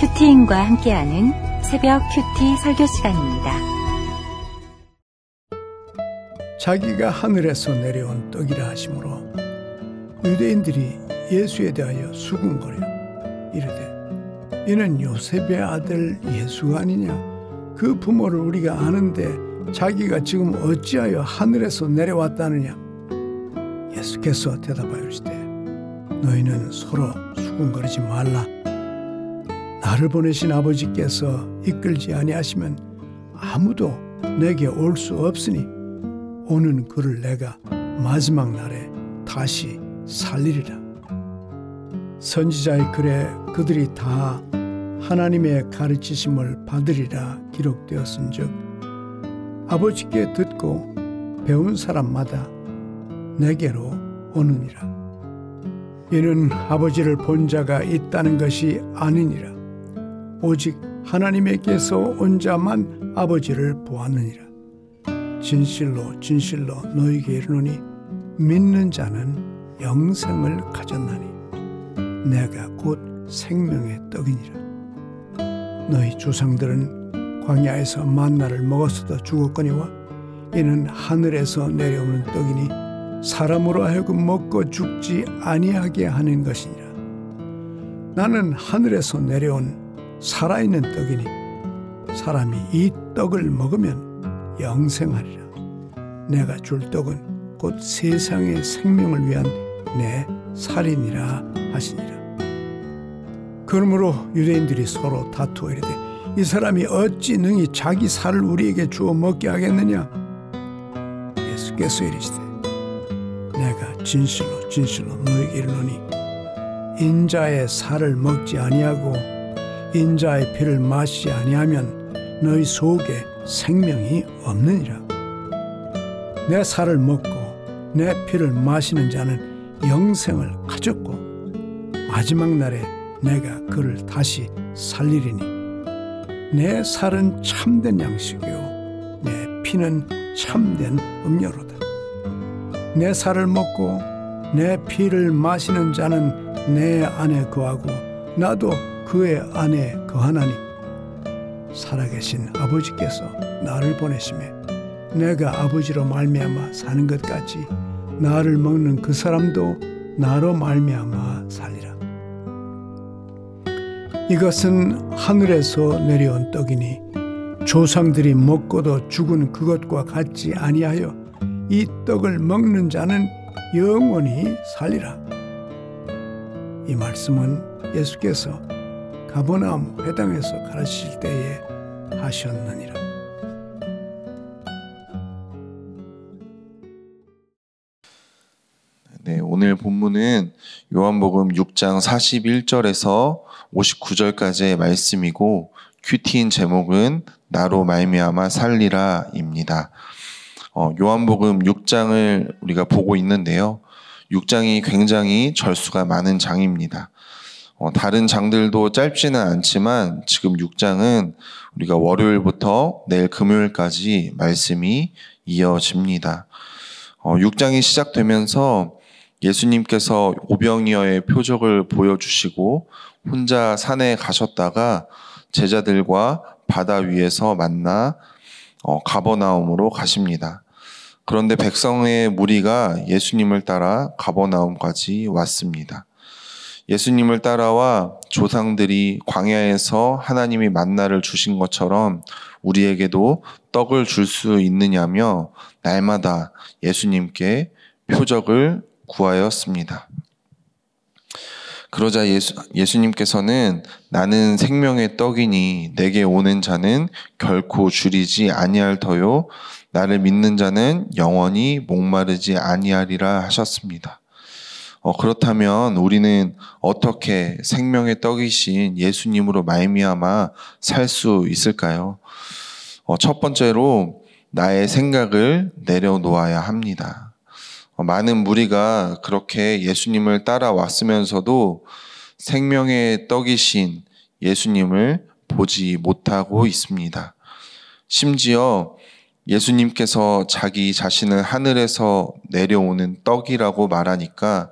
큐티인과 함께하는 새벽 큐티 설교 시간입니다. 자기가 하늘에서 내려온 떡이라 하심으로 유대인들이 예수에 대하여 수군거려 이르되 이는 요셉의 아들 예수가 아니냐? 그 부모를 우리가 아는데 자기가 지금 어찌하여 하늘에서 내려왔다느냐? 예수께서 대답하여 이르시되 너희는 서로 수군거리지 말라 나를 보내신 아버지께서 이끌지 아니하시면 아무도 내게 올 수 없으니 오는 그를 내가 마지막 날에 다시 살리리라. 선지자의 글에 그들이 다 하나님의 가르치심을 받으리라 기록되었은즉 아버지께 듣고 배운 사람마다 내게로 오느니라. 이는 아버지를 본 자가 있다는 것이 아니니라. 오직 하나님에게서 온 자만 아버지를 보았느니라. 진실로 진실로 너희에게 이르노니 믿는 자는 영생을 가졌나니 내가 곧 생명의 떡이니라. 너희 조상들은 광야에서 만나를 먹었어도 죽었거니와 이는 하늘에서 내려오는 떡이니 사람으로 하여금 먹고 죽지 아니하게 하는 것이니라. 나는 하늘에서 내려온 살아있는 떡이니 사람이 이 떡을 먹으면 영생하리라. 내가 줄 떡은 곧 세상의 생명을 위한 내 살인이라 하시니라. 그러므로 유대인들이 서로 다투어 이르되 이 사람이 어찌 능히 자기 살을 우리에게 주어 먹게 하겠느냐? 예수께서 이르시되 내가 진실로 진실로 너에게 이르노니 인자의 살을 먹지 아니하고 인자의 피를 마시지 아니하면 너희 속에 생명이 없느니라. 내 살을 먹고 내 피를 마시는 자는 영생을 가졌고 마지막 날에 내가 그를 다시 살리리니 내 살은 참된 양식이요 내 피는 참된 음료로다. 내 살을 먹고 내 피를 마시는 자는 내 안에 거하고 나도 그의 안에 거하나니 살아계신 아버지께서 나를 보내심에 내가 아버지로 말미암아 사는 것 같이 나를 먹는 그 사람도 나로 말미암아 살리라. 이것은 하늘에서 내려온 떡이니 조상들이 먹고도 죽은 그것과 같지 아니하여 이 떡을 먹는 자는 영원히 살리라. 이 말씀은 예수께서 가버나움 회당에서 가르치실 때에 하셨느니라. 네, 오늘 본문은 요한복음 6장 41절에서 59절까지의 말씀이고 큐티인 제목은 나로 말미암아 살리라입니다. 어, 요한복음 6장을 우리가 보고 있는데요. 6장이 굉장히 절수가 많은 장입니다. 어, 다른 장들도 짧지는 않지만 지금 6장은 우리가 월요일부터 내일 금요일까지 말씀이 이어집니다. 어, 6장이 시작되면서 예수님께서 오병이어의 표적을 보여주시고 혼자 산에 가셨다가 제자들과 바다 위에서 만나 어, 가버나움으로 가십니다. 그런데 백성의 무리가 예수님을 따라 가버나움까지 왔습니다. 예수님을 따라와 조상들이 광야에서 하나님이 만나를 주신 것처럼 우리에게도 떡을 줄 수 있느냐며 날마다 예수님께 표적을 구하였습니다. 그러자 예수, 예수님께서는 나는 생명의 떡이니 내게 오는 자는 결코 줄이지 아니할 터요 나를 믿는 자는 영원히 목마르지 아니하리라 하셨습니다. 어, 그렇다면 우리는 어떻게 생명의 떡이신 예수님으로 말미암아 살 수 있을까요? 어, 첫 번째로 나의 생각을 내려놓아야 합니다. 어, 많은 무리가 그렇게 예수님을 따라왔으면서도 생명의 떡이신 예수님을 보지 못하고 있습니다. 심지어 예수님께서 자기 자신을 하늘에서 내려오는 떡이라고 말하니까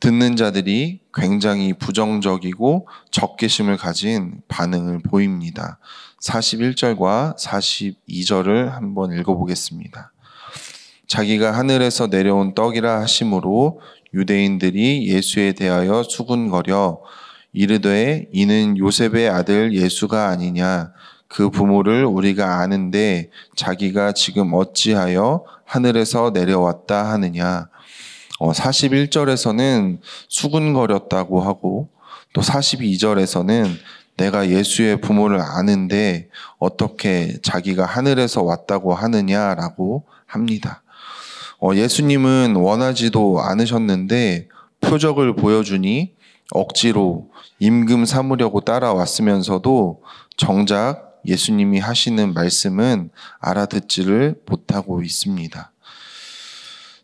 듣는 자들이 굉장히 부정적이고 적개심을 가진 반응을 보입니다. 41절과 42절을 한번 읽어보겠습니다. 자기가 하늘에서 내려온 떡이라 하심으로 유대인들이 예수에 대하여 수군거려 이르되 이는 요셉의 아들 예수가 아니냐 그 부모를 우리가 아는데 자기가 지금 어찌하여 하늘에서 내려왔다 하느냐 어, 41절에서는 수군거렸다고 하고 또 42절에서는 내가 예수의 부모를 아는데 어떻게 자기가 하늘에서 왔다고 하느냐라고 합니다. 어, 예수님은 원하지도 않으셨는데 표적을 보여주니 억지로 임금 삼으려고 따라왔으면서도 정작 예수님이 하시는 말씀은 알아듣지를 못하고 있습니다.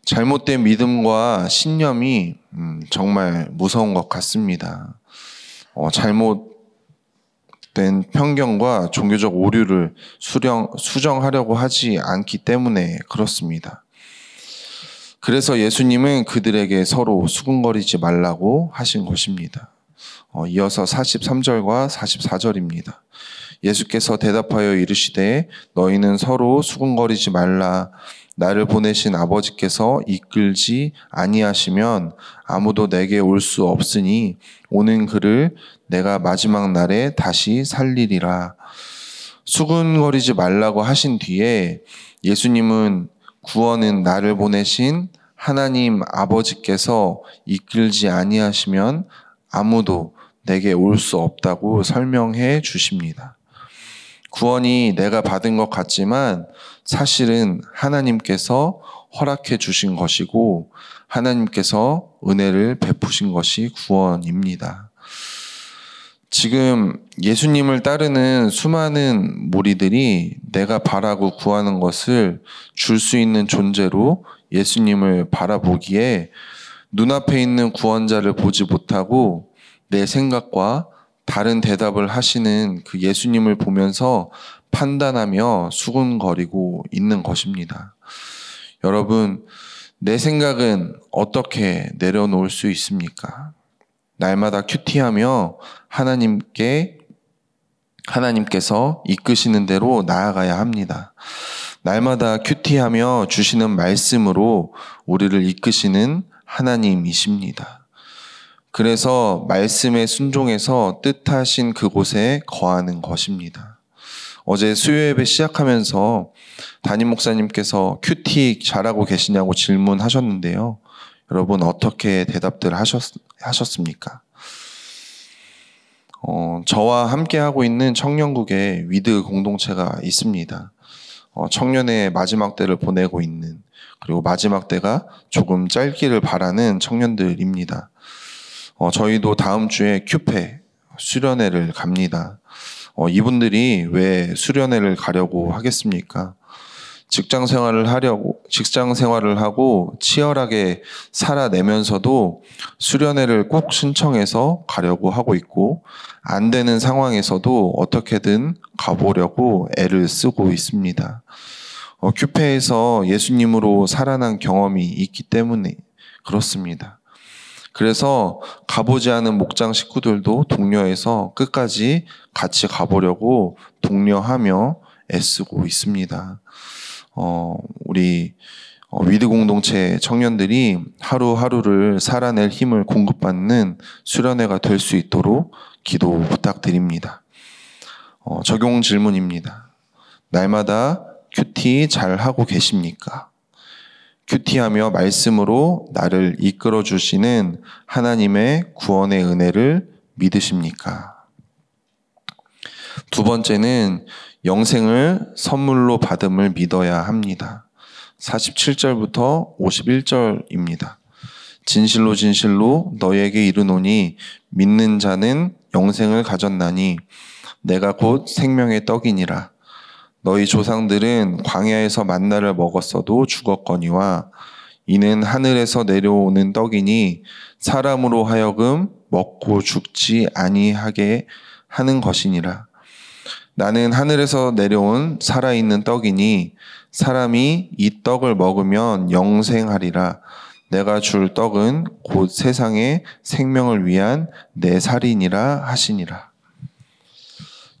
잘못된 믿음과 신념이 음, 정말 무서운 것 같습니다. 어, 잘못된 편견과 종교적 오류를 수령, 수정하려고 하지 않기 때문에 그렇습니다. 그래서 예수님은 그들에게 서로 수군거리지 말라고 하신 것입니다. 어, 이어서 43절과 44절입니다. 예수께서 대답하여 이르시되 너희는 서로 수군거리지 말라 나를 보내신 아버지께서 이끌지 아니하시면 아무도 내게 올 수 없으니 오는 그를 내가 마지막 날에 다시 살리리라. 수군거리지 말라고 하신 뒤에 예수님은 구원은 나를 보내신 하나님 아버지께서 이끌지 아니하시면 아무도 내게 올 수 없다고 설명해 주십니다. 구원이 내가 받은 것 같지만 사실은 하나님께서 허락해 주신 것이고 하나님께서 은혜를 베푸신 것이 구원입니다. 지금 예수님을 따르는 수많은 무리들이 내가 바라고 구하는 것을 줄 수 있는 존재로 예수님을 바라보기에 눈앞에 있는 구원자를 보지 못하고 내 생각과 다른 대답을 하시는 그 예수님을 보면서 판단하며 수군거리고 있는 것입니다. 여러분, 내 생각은 어떻게 내려놓을 수 있습니까? 날마다 큐티하며 하나님께 하나님께서 이끄시는 대로 나아가야 합니다. 날마다 큐티하며 주시는 말씀으로 우리를 이끄시는 하나님이십니다. 그래서 말씀에 순종해서 뜻하신 그곳에 거하는 것입니다. 어제 수요 예배 시작하면서 담임 목사님께서 QT 잘하고 계시냐고 질문하셨는데요. 여러분 어떻게 대답들 하셨, 하셨습니까? 어, 저와 함께 하고 있는 청년국에 With 공동체가 있습니다. 어, 청년의 마지막 때를 보내고 있는 그리고 마지막 때가 조금 짧기를 바라는 청년들입니다. 어, 저희도 다음 주에 큐페 수련회를 갑니다. 어, 이분들이 왜 수련회를 가려고 하겠습니까? 직장 생활을 하려고 직장 생활을 하고 치열하게 살아내면서도 수련회를 꼭 신청해서 가려고 하고 있고 안 되는 상황에서도 어떻게든 가보려고 애를 쓰고 있습니다. 어, 큐페에서 예수님으로 살아난 경험이 있기 때문에 그렇습니다. 그래서 가보지 않은 목장 식구들도 독려해서 끝까지 같이 가보려고 독려하며 애쓰고 있습니다. 어, 우리 어, With 공동체 청년들이 하루하루를 살아낼 힘을 공급받는 수련회가 될 수 있도록 기도 부탁드립니다. 어, 적용 질문입니다. 날마다 큐티 잘 하고 계십니까? 큐티하며 말씀으로 나를 이끌어 주시는 하나님의 구원의 은혜를 믿으십니까? 두 번째는 영생을 선물로 받음을 믿어야 합니다. 47절부터 51절입니다. 진실로 진실로 너에게 이르노니 믿는 자는 영생을 가졌나니 내가 곧 생명의 떡이니라. 너희 조상들은 광야에서 만나를 먹었어도 죽었거니와 이는 하늘에서 내려오는 떡이니 사람으로 하여금 먹고 죽지 아니하게 하는 것이니라. 나는 하늘에서 내려온 살아있는 떡이니 사람이 이 떡을 먹으면 영생하리라. 내가 줄 떡은 곧 세상의 생명을 위한 내 살인이라 하시니라.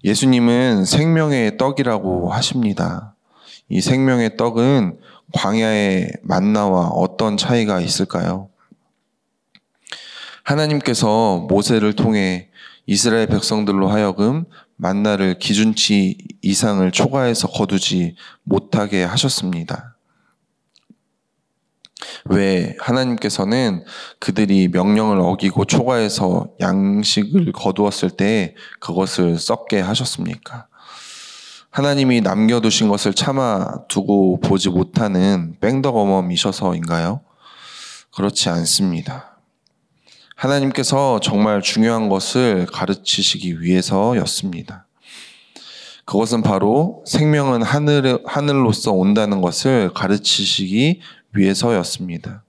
예수님은 생명의 떡이라고 하십니다. 이 생명의 떡은 광야의 만나와 어떤 차이가 있을까요? 하나님께서 모세를 통해 이스라엘 백성들로 하여금 만나를 기준치 이상을 초과해서 거두지 못하게 하셨습니다. 왜 하나님께서는 그들이 명령을 어기고 초과해서 양식을 거두었을 때 그것을 썩게 하셨습니까? 하나님이 남겨두신 것을 참아 두고 보지 못하는 뺑덕어멈이셔서인가요? 그렇지 않습니다. 하나님께서 정말 중요한 것을 가르치시기 위해서였습니다. 그것은 바로 생명은 하늘, 하늘로서 온다는 것을 가르치시기 위해서였습니다.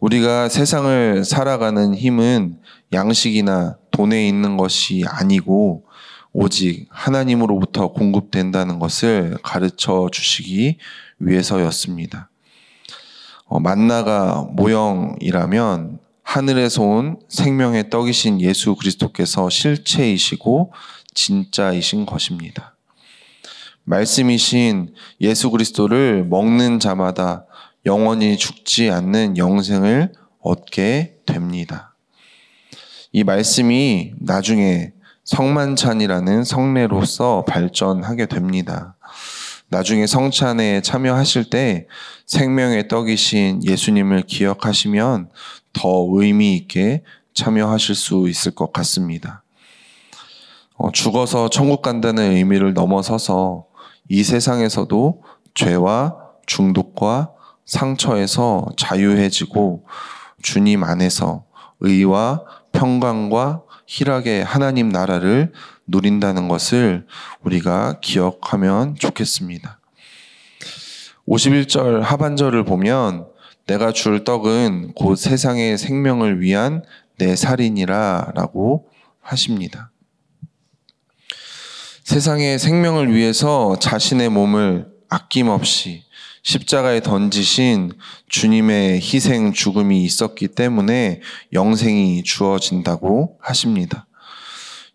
우리가 세상을 살아가는 힘은 양식이나 돈에 있는 것이 아니고 오직 하나님으로부터 공급된다는 것을 가르쳐 주시기 위해서였습니다. 어, 만나가 모형이라면 하늘에서 온 생명의 떡이신 예수 그리스도께서 실체이시고 진짜이신 것입니다. 말씀이신 예수 그리스도를 먹는 자마다 영원히 죽지 않는 영생을 얻게 됩니다. 이 말씀이 나중에 성만찬이라는 성례로서 발전하게 됩니다. 나중에 성찬에 참여하실 때 생명의 떡이신 예수님을 기억하시면 더 의미 있게 참여하실 수 있을 것 같습니다. 어, 죽어서 천국 간다는 의미를 넘어서서 이 세상에서도 죄와 중독과 상처에서 자유해지고 주님 안에서 의와 평강과 희락의 하나님 나라를 누린다는 것을 우리가 기억하면 좋겠습니다. 51절 하반절을 보면 내가 줄 떡은 곧 세상의 생명을 위한 내 살인이라 라고 하십니다. 세상의 생명을 위해서 자신의 몸을 아낌없이 십자가에 던지신 주님의 희생 죽음이 있었기 때문에 영생이 주어진다고 하십니다.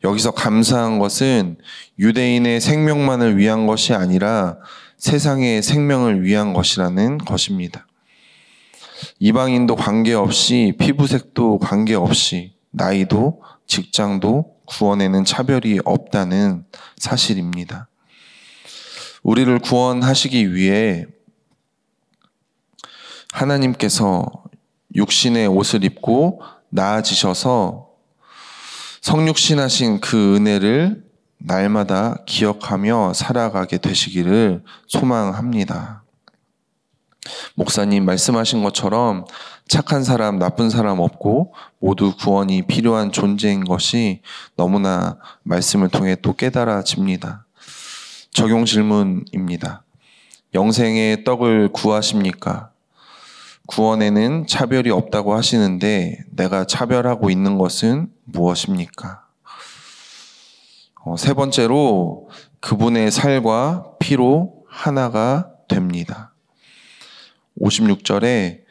여기서 감사한 것은 유대인의 생명만을 위한 것이 아니라 세상의 생명을 위한 것이라는 것입니다. 이방인도 관계없이 피부색도 관계없이 나이도 직장도 구원에는 차별이 없다는 사실입니다. 우리를 구원하시기 위해 하나님께서 육신의 옷을 입고 나아지셔서 성육신하신 그 은혜를 날마다 기억하며 살아가게 되시기를 소망합니다. 목사님 말씀하신 것처럼 착한 사람, 나쁜 사람 없고 모두 구원이 필요한 존재인 것이 너무나 말씀을 통해 또 깨달아집니다. 적용 질문입니다. 영생의 떡을 구하십니까? 구원에는 차별이 없다고 하시는데 내가 차별하고 있는 것은 무엇입니까? 어, 세 번째로 그분의 살과 피로 하나가 됩니다. 56절에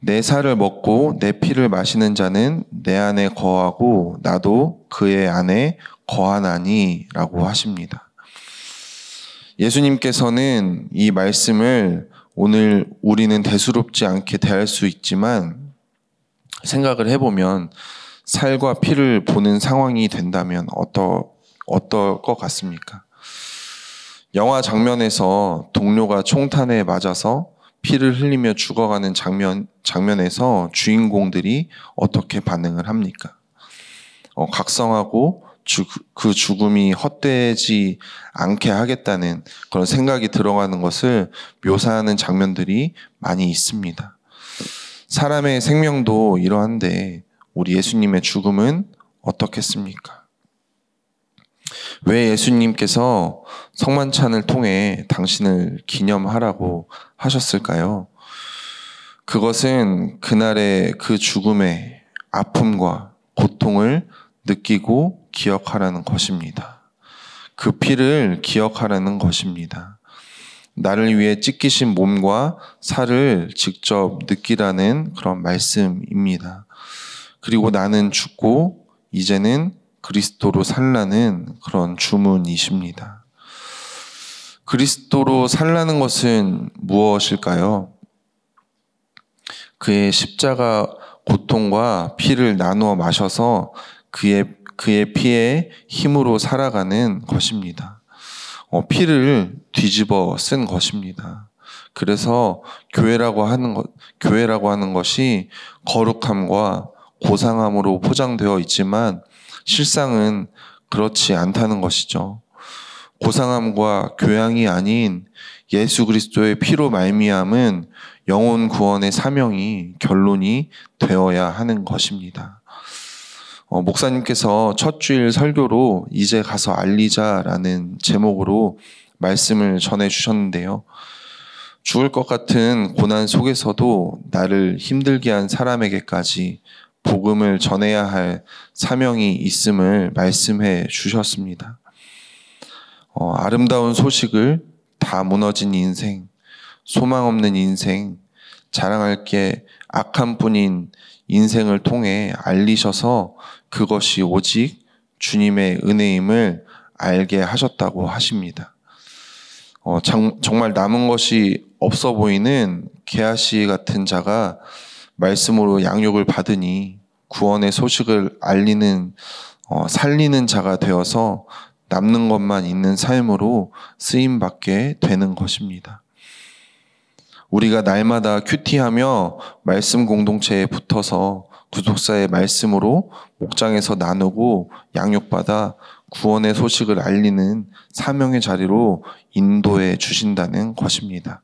내 살을 먹고 내 피를 마시는 자는 내 안에 거하고 나도 그의 안에 거하나니 라고 하십니다. 예수님께서는 이 말씀을 오늘 우리는 대수롭지 않게 대할 수 있지만 생각을 해보면 살과 피를 보는 상황이 된다면 어떠, 어떨 것 같습니까? 영화 장면에서 동료가 총탄에 맞아서 피를 흘리며 죽어가는 장면, 장면에서 주인공들이 어떻게 반응을 합니까? 어, 각성하고 주, 그 죽음이 헛되지 않게 하겠다는 그런 생각이 들어가는 것을 묘사하는 장면들이 많이 있습니다. 사람의 생명도 이러한데 우리 예수님의 죽음은 어떻겠습니까? 왜 예수님께서 성만찬을 통해 당신을 기념하라고 하셨을까요? 그것은 그날의 그 죽음의 아픔과 고통을 느끼고 기억하라는 것입니다. 그 피를 기억하라는 것입니다. 나를 위해 찢기신 몸과 살을 직접 느끼라는 그런 말씀입니다. 그리고 나는 죽고 이제는 그리스도로 살라는 그런 주문이십니다. 그리스도로 살라는 것은 무엇일까요? 그의 십자가 고통과 피를 나누어 마셔서 그의 그의 피의 힘으로 살아가는 것입니다. 어, 피를 뒤집어 쓴 것입니다. 그래서 교회라고 하는 것, 교회라고 하는 것이 거룩함과 고상함으로 포장되어 있지만 실상은 그렇지 않다는 것이죠. 고상함과 교양이 아닌 예수 그리스도의 피로 말미암은 영혼 구원의 사명이 결론이 되어야 하는 것입니다. 어, 목사님께서 첫 주일 설교로 이제 가서 알리자라는 제목으로 말씀을 전해 주셨는데요. 죽을 것 같은 고난 속에서도 나를 힘들게 한 사람에게까지 복음을 전해야 할 사명이 있음을 말씀해 주셨습니다. 어, 아름다운 소식을 다 무너진 인생, 소망 없는 인생, 자랑할 게 악한 뿐인 인생을 통해 알리셔서 그것이 오직 주님의 은혜임을 알게 하셨다고 하십니다. 어, 장, 정말 남은 것이 없어 보이는 게하시 같은 자가 말씀으로 양육을 받으니 구원의 소식을 알리는 어, 살리는 자가 되어서 남는 것만 있는 삶으로 쓰임 받게 되는 것입니다. 우리가 날마다 큐티하며 말씀 공동체에 붙어서 구속사의 말씀으로 목장에서 나누고 양육받아 구원의 소식을 알리는 사명의 자리로 인도해 주신다는 것입니다.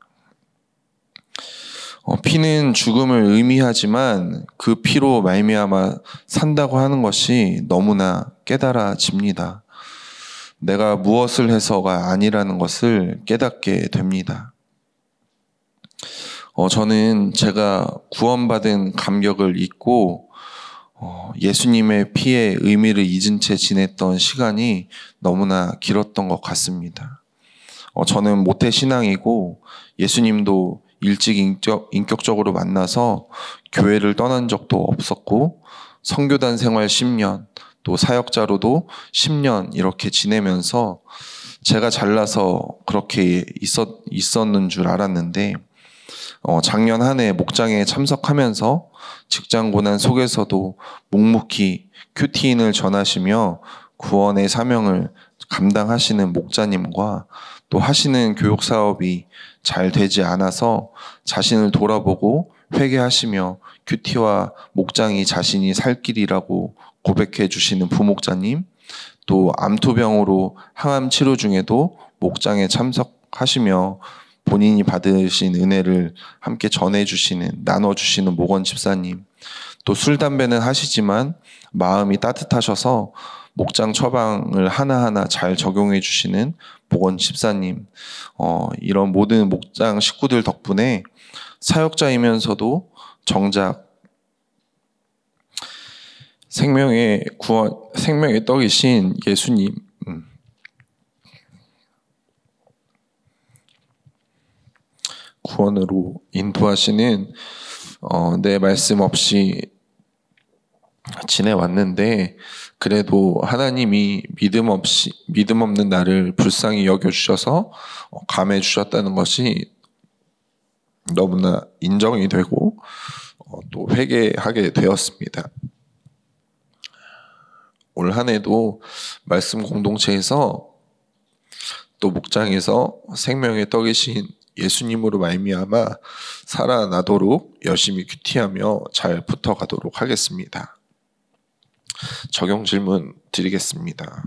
어, 피는 죽음을 의미하지만 그 피로 말미암아 산다고 하는 것이 너무나 깨달아집니다. 내가 무엇을 해서가 아니라는 것을 깨닫게 됩니다. 어, 저는 제가 구원받은 감격을 잊고 어, 예수님의 피의 의미를 잊은 채 지냈던 시간이 너무나 길었던 것 같습니다. 어, 저는 모태 신앙이고 예수님도 일찍 인격, 인격적으로 만나서 교회를 떠난 적도 없었고 성교단 생활 10년 또 사역자로도 10년 이렇게 지내면서 제가 잘나서 그렇게 있었, 있었는 줄 알았는데 어, 작년 한 해 목장에 참석하면서 직장 고난 속에서도 묵묵히 큐티인을 전하시며 구원의 사명을 감당하시는 목자님과 또 하시는 교육 사업이 잘 되지 않아서 자신을 돌아보고 회개하시며 큐티와 목장이 자신이 살 길이라고 고백해 주시는 부목자님, 또 암투병으로 항암 치료 중에도 목장에 참석하시며 본인이 받으신 은혜를 함께 전해주시는, 나눠주시는 목원 집사님, 또 술, 담배는 하시지만 마음이 따뜻하셔서 목장 처방을 하나하나 잘 적용해 주시는 목원 집사님, 어, 이런 모든 목장 식구들 덕분에 사역자이면서도 정작 생명의 구원, 생명의 떡이신 예수님, 구원으로 인도하시는 어, 내 말씀 없이 지내왔는데 그래도 하나님이 믿음 없이 믿음 없는 나를 불쌍히 여겨 주셔서 어, 감해 주셨다는 것이 너무나 인정이 되고 어, 또 회개하게 되었습니다. 올 한해도 말씀 공동체에서 또 목장에서 생명의 떡이신 예수님으로 말미암아 살아나도록 열심히 큐티하며 잘 붙어가도록 하겠습니다. 적용 질문 드리겠습니다.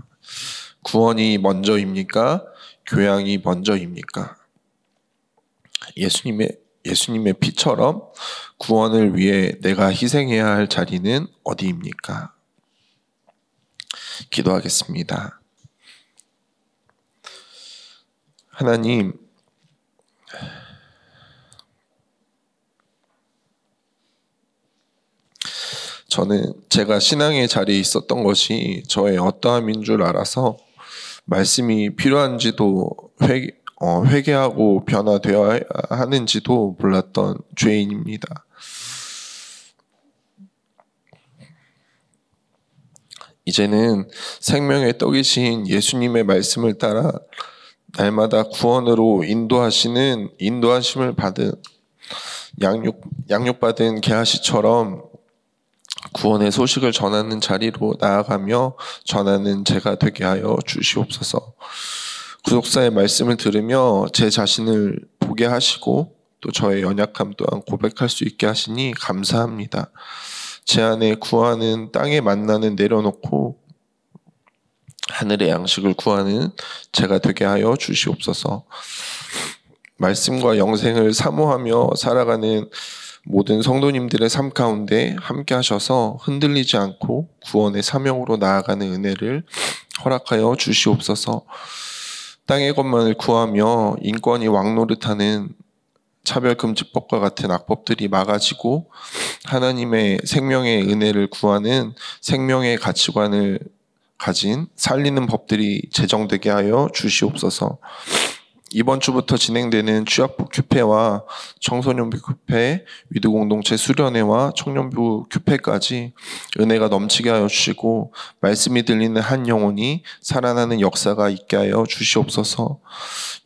구원이 먼저입니까? 교양이 먼저입니까? 예수님의 예수님의 피처럼 구원을 위해 내가 희생해야 할 자리는 어디입니까? 기도하겠습니다. 하나님, 저는 제가 신앙의 자리에 있었던 것이 저의 어떠함인 줄 알아서 말씀이 필요한지도 회, 어, 회개하고 변화되어야 하는지도 몰랐던 죄인입니다. 이제는 생명의 떡이신 예수님의 말씀을 따라 날마다 구원으로 인도하시는 인도하심을 받은 양육 양육받은 개아시처럼 구원의 소식을 전하는 자리로 나아가며 전하는 제가 되게 하여 주시옵소서. 구속사의 말씀을 들으며 제 자신을 보게 하시고 또 저의 연약함 또한 고백할 수 있게 하시니 감사합니다. 제 안에 구하는 땅에 만나는 내려놓고 하늘의 양식을 구하는 제가 되게 하여 주시옵소서. 말씀과 영생을 사모하며 살아가는 모든 성도님들의 삶 가운데 함께 하셔서 흔들리지 않고 구원의 사명으로 나아가는 은혜를 허락하여 주시옵소서. 땅의 것만을 구하며 인권이 왕노릇하는 차별금지법과 같은 악법들이 막아지고 하나님의 생명의 은혜를 구하는 생명의 가치관을 가진 살리는 법들이 제정되게 하여 주시옵소서. 이번 주부터 진행되는 취약부 큐페와 청소년부 큐페, With 공동체 수련회와 청년부 큐페까지 은혜가 넘치게 하여 주시고 말씀이 들리는 한 영혼이 살아나는 역사가 있게 하여 주시옵소서.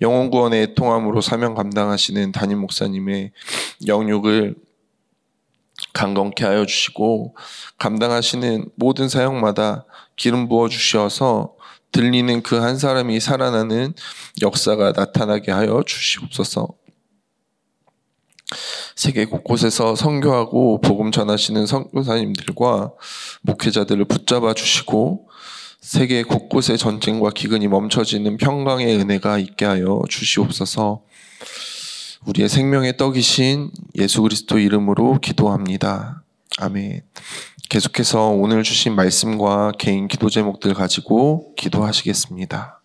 영혼 구원의 애통함으로 사명 감당하시는 담임 목사님의 영육을 강건케 하여 주시고 감당하시는 모든 사역마다 기름 부어 주셔서 들리는 그 한 사람이 살아나는 역사가 나타나게 하여 주시옵소서. 세계 곳곳에서 선교하고 복음 전하시는 선교사님들과 목회자들을 붙잡아 주시고 세계 곳곳의 전쟁과 기근이 멈춰지는 평강의 은혜가 있게 하여 주시옵소서. 우리의 생명의 떡이신 예수 그리스도 이름으로 기도합니다. 아멘. 계속해서 오늘 주신 말씀과 개인 기도 제목들 가지고 기도하시겠습니다.